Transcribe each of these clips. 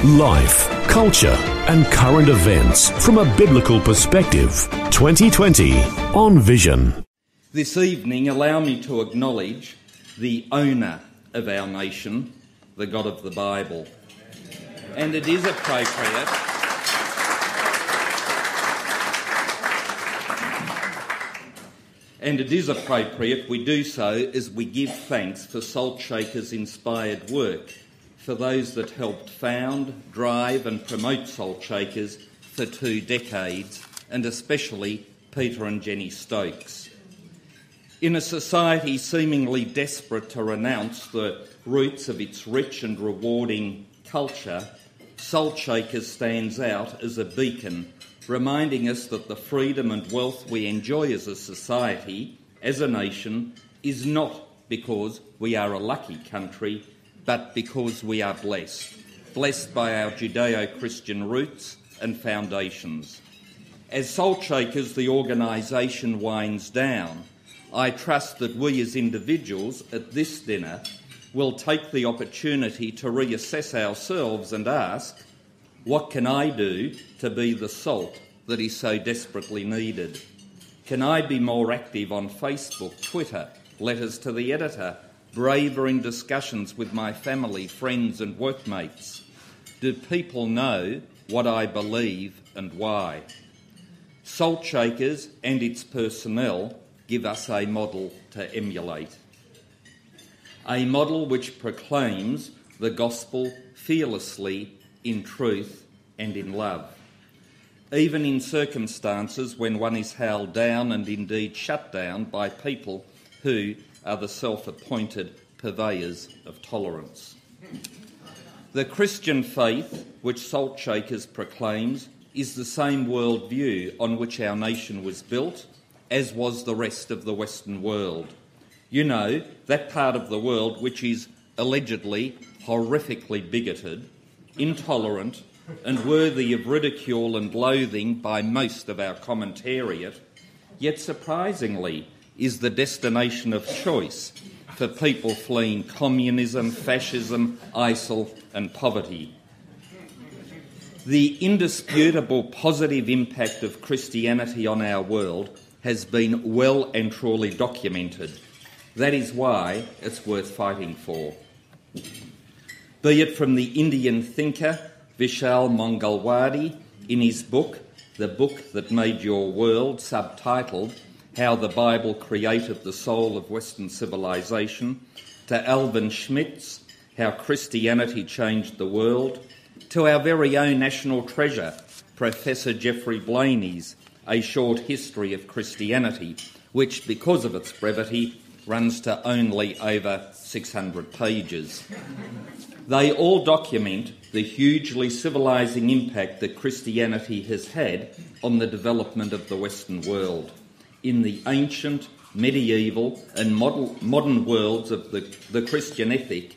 Life, culture, and current events from a biblical perspective. 2020 on Vision. This evening, allow me to acknowledge the owner of our nation, the God of the Bible. And it is appropriate. And it is appropriate we do so as we give thanks for Salt Shaker's inspired work, for those that helped found, drive, and promote Salt Shakers for two decades, and especially Peter and Jenny Stokes. In a society seemingly desperate to renounce the roots of its rich and rewarding culture, Salt Shakers stands out as a beacon, reminding us that the freedom and wealth we enjoy as a society, as a nation, is not because we are a lucky country, but because we are blessed. Blessed by our Judeo Christian roots and foundations. As Salt Shakers, the organisation winds down, I trust that we as individuals at this dinner will take the opportunity to reassess ourselves and ask, what can I do to be the salt that is so desperately needed? Can I be more active on Facebook, Twitter, letters to the editor, braver in discussions with my family, friends, and workmates? Do people know what I believe and why? Salt Shakers and its personnel give us a model to emulate. A model which proclaims the gospel fearlessly in truth and in love. Even in circumstances when one is held down and indeed shut down by people who are the self appointed purveyors of tolerance. The Christian faith, which Salt Shakers proclaims, is the same worldview on which our nation was built, as was the rest of the Western world. You know, that part of the world which is allegedly horrifically bigoted, intolerant, and worthy of ridicule and loathing by most of our commentariat, yet surprisingly is the destination of choice for people fleeing communism, fascism, ISIL, and poverty. The indisputable positive impact of Christianity on our world has been well and truly documented. That is why it's worth fighting for. Be it from the Indian thinker Vishal Mangalwadi in his book, The Book That Made Your World, subtitled How the Bible Created the Soul of Western Civilization, to Alvin Schmidt, How Christianity Changed the World, to our very own national treasure, Professor Geoffrey Blainey's A Short History of Christianity, which, because of its brevity, runs to only over 600 pages. They all document the hugely civilising impact that Christianity has had on the development of the Western world. In the ancient, medieval, and modern worlds of the, the Christian ethic,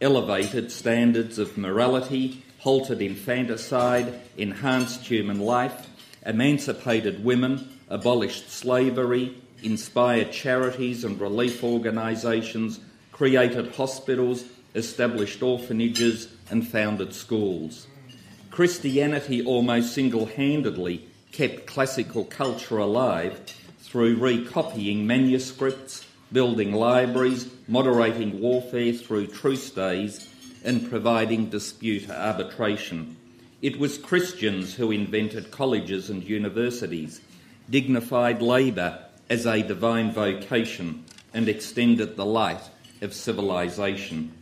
elevated standards of morality, halted infanticide, enhanced human life, emancipated women, abolished slavery, inspired charities and relief organisations, created hospitals, established orphanages, and founded schools. Christianity almost single handedly kept classical culture alive through recopying manuscripts, building libraries, moderating warfare through truce days, and providing dispute arbitration. It was Christians who invented colleges and universities, dignified labour as a divine vocation, and extended the light of civilization.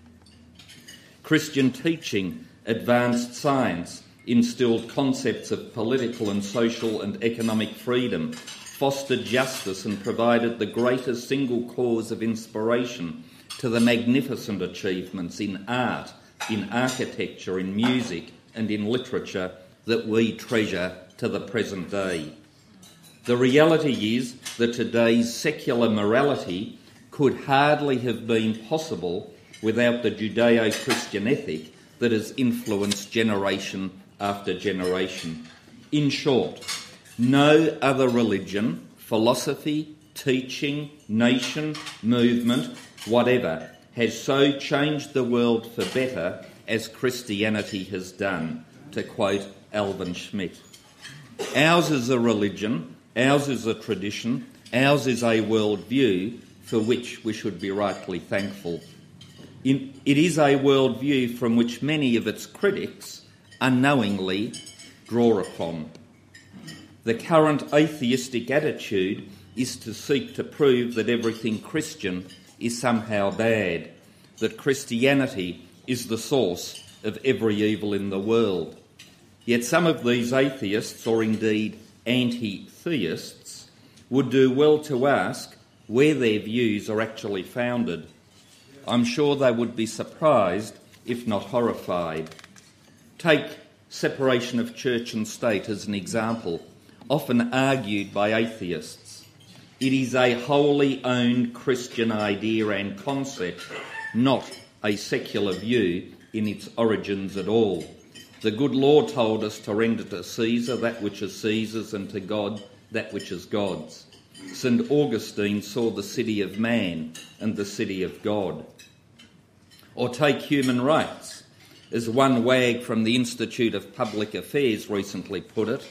Christian teaching advanced science, instilled concepts of political and social and economic freedom, fostered justice, and provided the greatest single cause of inspiration to the magnificent achievements in art, in architecture, in music, and in literature that we treasure to the present day. The reality is that today's secular morality could hardly have been possible without the Judeo Christian ethic that has influenced generation after generation. In short, no other religion, philosophy, teaching, nation, movement, whatever, has so changed the world for better as Christianity has done, to quote Alvin Schmidt. Ours is a religion, ours is a tradition, ours is a worldview for which we should be rightly thankful. it is a worldview from which many of its critics unknowingly draw upon. The current atheistic attitude is to seek to prove that everything Christian is somehow bad, that Christianity is the source of every evil in the world. Yet some of these atheists, or indeed anti theists, would do well to ask where their views are actually founded. I'm sure they would be surprised, if not horrified. Take separation of church and state as an example, often argued by atheists. It is a wholly owned Christian idea and concept, not a secular view in its origins at all. The good law told us to render to Caesar that which is Caesar's and to God that which is God's. St. Augustine saw the city of man and the city of God. Or take human rights. As one wag from the Institute of Public Affairs recently put it,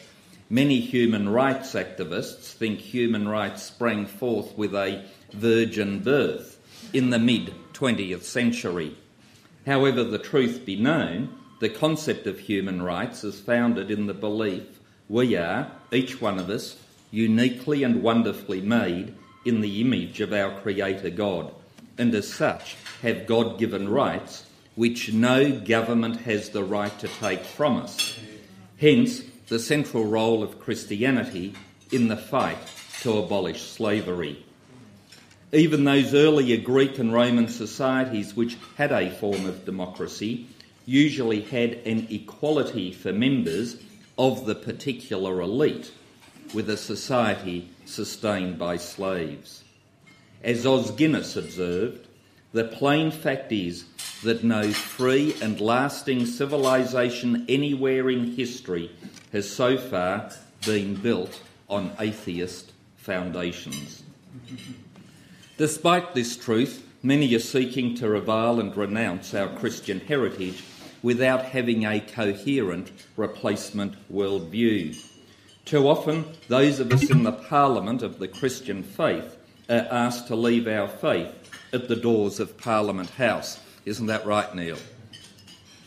many human rights activists think human rights sprang forth with a virgin birth in the mid 20th century. However, the truth be known, the concept of human rights is founded in the belief we are, each one of us, uniquely and wonderfully made in the image of our Creator God, and as such have God given rights which no government has the right to take from us. Hence, the central role of Christianity in the fight to abolish slavery. Even those earlier Greek and Roman societies which had a form of democracy usually had an equality for members of the particular elite with a society sustained by slaves. As Os Guinness observed, the plain fact is that no free and lasting civilization anywhere in history has so far been built on atheist foundations. Despite this truth, many are seeking to revile and renounce our Christian heritage without having a coherent replacement worldview. Too often, those of us in the parliament of the Christian faith are asked to leave our faith at the doors of Parliament House. Isn't that right, Neil?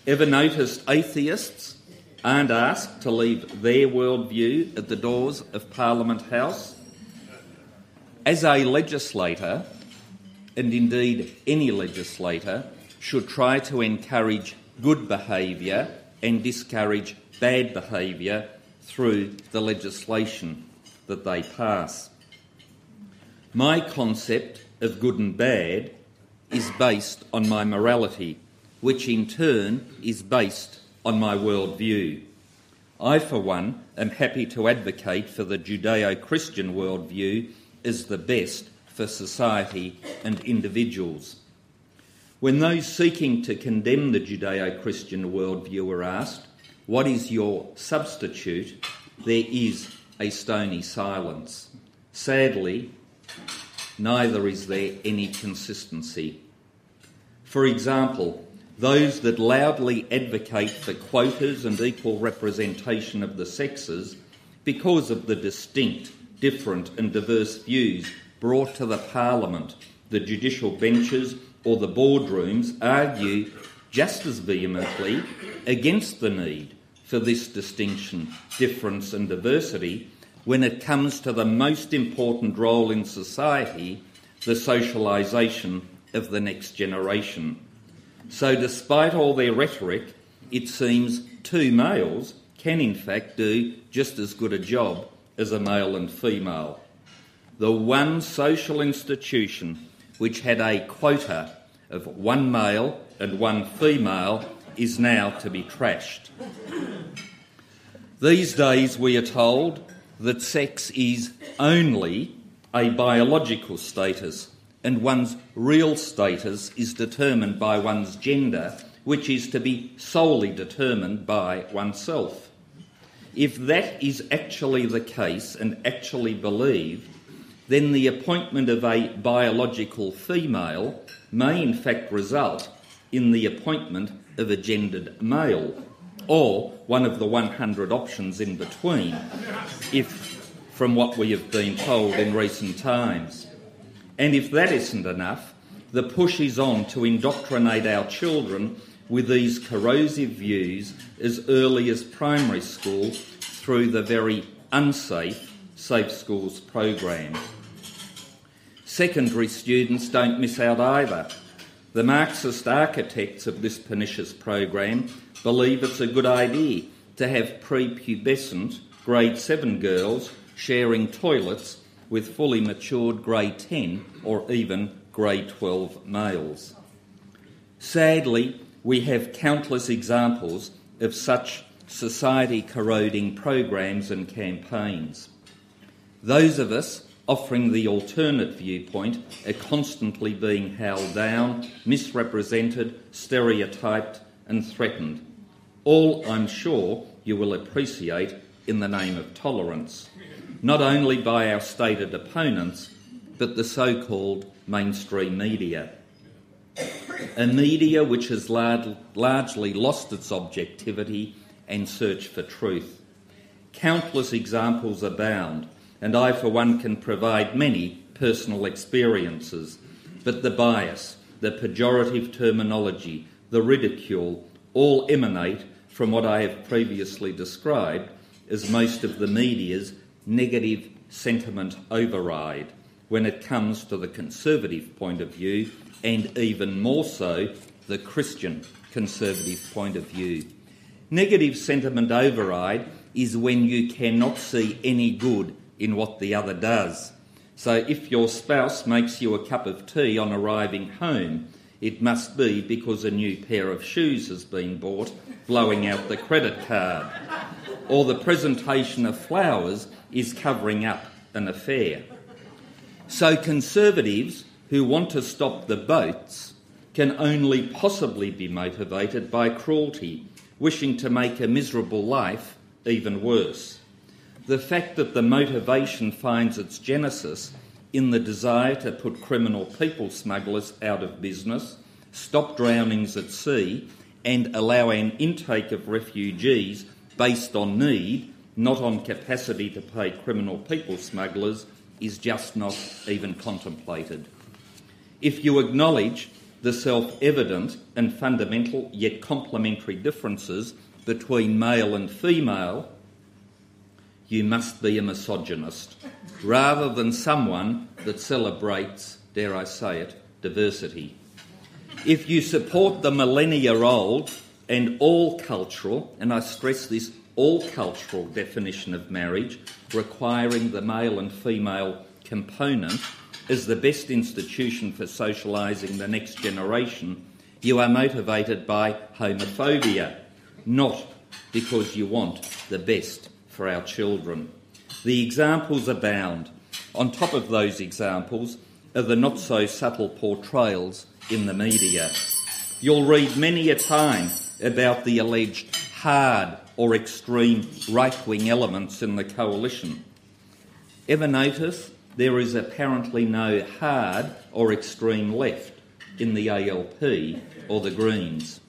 Ever noticed atheists aren't asked to leave their worldview at the doors of Parliament House? As a legislator, and indeed any legislator, should try to encourage good behaviour and discourage bad behaviour through the legislation that they pass. My concept of good and bad is based on my morality, which in turn is based on my worldview. I, for one, am happy to advocate for the Judeo Christian worldview as the best for society and individuals. When those seeking to condemn the Judeo Christian worldview are asked, What is your substitute? there is a stony silence. Sadly, neither is there any consistency. For example, those that loudly advocate for quotas and equal representation of the sexes because of the distinct, different, and diverse views brought to the Parliament, the judicial benches, or the boardrooms argue just as vehemently against the need for this distinction, difference, and diversity when it comes to the most important role in society, the socialisation of the next generation. So, despite all their rhetoric, it seems two males can in fact do just as good a job as a male and female. The one social institution which had a quota of one male and one female, is now to be trashed. These days, we are told that sex is only a biological status, and one's real status is determined by one's gender, which is to be solely determined by oneself. If that is actually the case and actually believed, then the appointment of a biological female may in fact result in the appointment of a gendered male, or one of the 100 options in between, if from what we have been told in recent times. And if that isn't enough, the push is on to indoctrinate our children with these corrosive views as early as primary school through the very unsafe Safe Schools program. Secondary students don't miss out either. The Marxist architects of this pernicious program believe it's a good idea to have prepubescent grade 7 girls sharing toilets with fully matured grade 10 or even grade 12 males. Sadly, we have countless examples of such society corroding programs and campaigns. Those of us offering the alternate viewpoint are constantly being held down, misrepresented, stereotyped, and threatened. All, I'm sure, you will appreciate in the name of tolerance, not only by our stated opponents, but the so called mainstream media. A media which has lar- largely lost its objectivity and search for truth. Countless examples abound and I, for one, can provide many personal experiences. But the bias, the pejorative terminology, the ridicule all emanate from what I have previously described as most of the media's negative sentiment override when it comes to the conservative point of view, and even more so, the Christian conservative point of view. Negative sentiment override is when you cannot see any good in what the other does. So if your spouse makes you a cup of tea on arriving home, it must be because a new pair of shoes has been bought, blowing out the credit card. Or the presentation of flowers is covering up an affair. So conservatives who want to stop the boats can only possibly be motivated by cruelty, wishing to make a miserable life even worse the fact that the motivation finds its genesis in the desire to put criminal people smugglers out of business, stop drownings at sea, and allow an intake of refugees based on need, not on capacity to pay criminal people smugglers, is just not even contemplated. If you acknowledge the self evident and fundamental yet complementary differences between male and female you must be a misogynist rather than someone that celebrates, dare I say it, diversity. If you support the millennia old and all cultural, and I stress this all cultural definition of marriage, requiring the male and female component, is the best institution for socialising the next generation, you are motivated by homophobia, not because you want the best for our children. The examples abound. On top of those examples are the not so subtle portrayals in the media. You'll read many a time about the alleged hard or extreme right wing elements in the coalition. Ever notice there is apparently no hard or extreme left in the ALP or the Greens?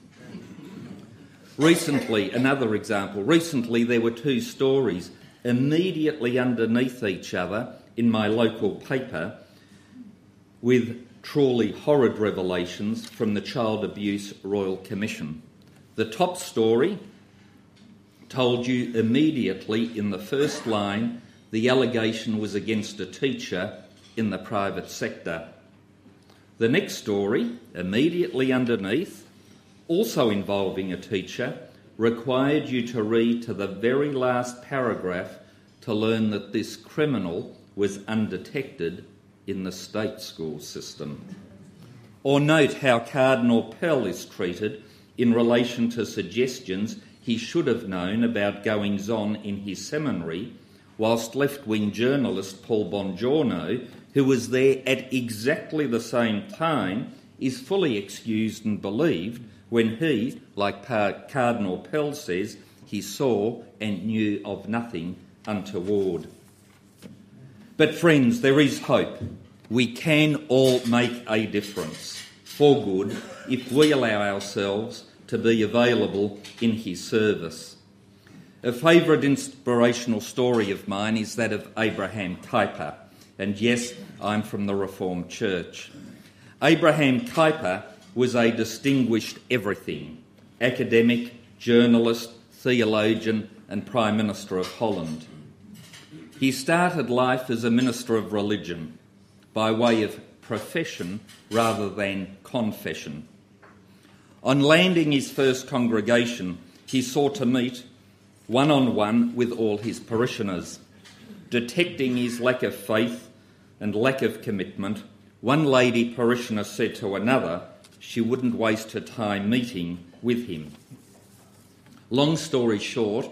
Recently, another example, recently there were two stories immediately underneath each other in my local paper with truly horrid revelations from the Child Abuse Royal Commission. The top story told you immediately in the first line the allegation was against a teacher in the private sector. The next story, immediately underneath, also involving a teacher, required you to read to the very last paragraph to learn that this criminal was undetected in the state school system. Or note how Cardinal Pell is treated in relation to suggestions he should have known about goings on in his seminary whilst left wing journalist Paul Bongiorno, who was there at exactly the same time, is fully excused and believed when he, like Cardinal Pell says, he saw and knew of nothing untoward. But, friends, there is hope. We can all make a difference for good if we allow ourselves to be available in His service. A favourite inspirational story of mine is that of Abraham Kuyper. And yes, I'm from the Reformed Church. Abraham Kuyper was a distinguished everything academic, journalist, theologian, and Prime Minister of Holland. He started life as a minister of religion by way of profession rather than confession. On landing his first congregation, he sought to meet one on one with all his parishioners. Detecting his lack of faith and lack of commitment, one lady parishioner said to another she wouldn't waste her time meeting with him. Long story short,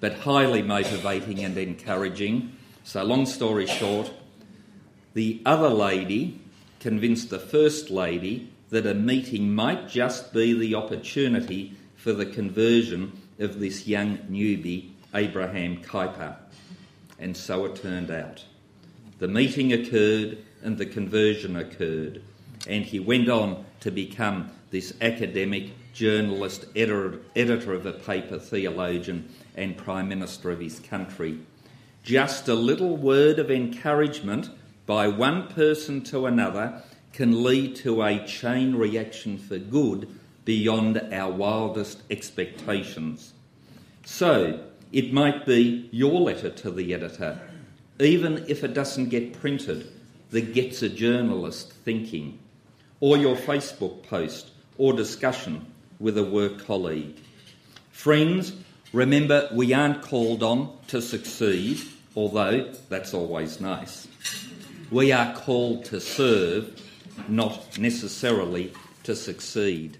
but highly motivating and encouraging. So, long story short, the other lady convinced the first lady that a meeting might just be the opportunity for the conversion of this young newbie, Abraham Kuyper. And so it turned out. The meeting occurred and the conversion occurred, and he went on to become this academic, journalist, editor, editor of a paper, theologian, and Prime Minister of his country. Just a little word of encouragement by one person to another can lead to a chain reaction for good beyond our wildest expectations. So, it might be your letter to the editor even if it doesn't get printed, that gets a journalist thinking, or your Facebook post or discussion with a work colleague. Friends, remember we aren't called on to succeed, although that's always nice. We are called to serve, not necessarily to succeed.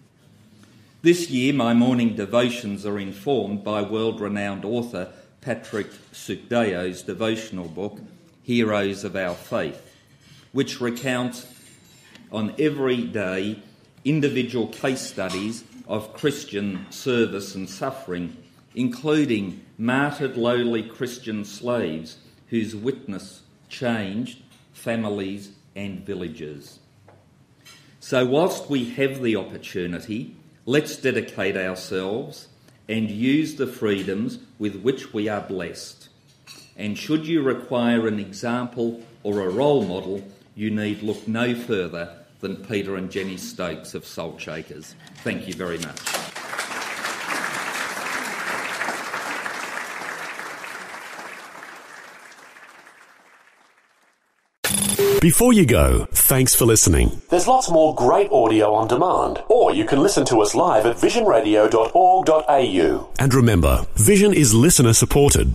This year, my morning devotions are informed by world renowned author Patrick Sookhdeo's devotional book, Heroes of Our Faith, which recounts on every day individual case studies of Christian service and suffering, including martyred lowly Christian slaves whose witness changed families and villages. So, whilst we have the opportunity, let's dedicate ourselves and use the freedoms with which we are blessed. And should you require an example or a role model, you need look no further than Peter and Jenny Stokes of Salt Shakers. Thank you very much. Before you go, thanks for listening. There's lots more great audio on demand, or you can listen to us live at visionradio.org.au. And remember, Vision is listener supported.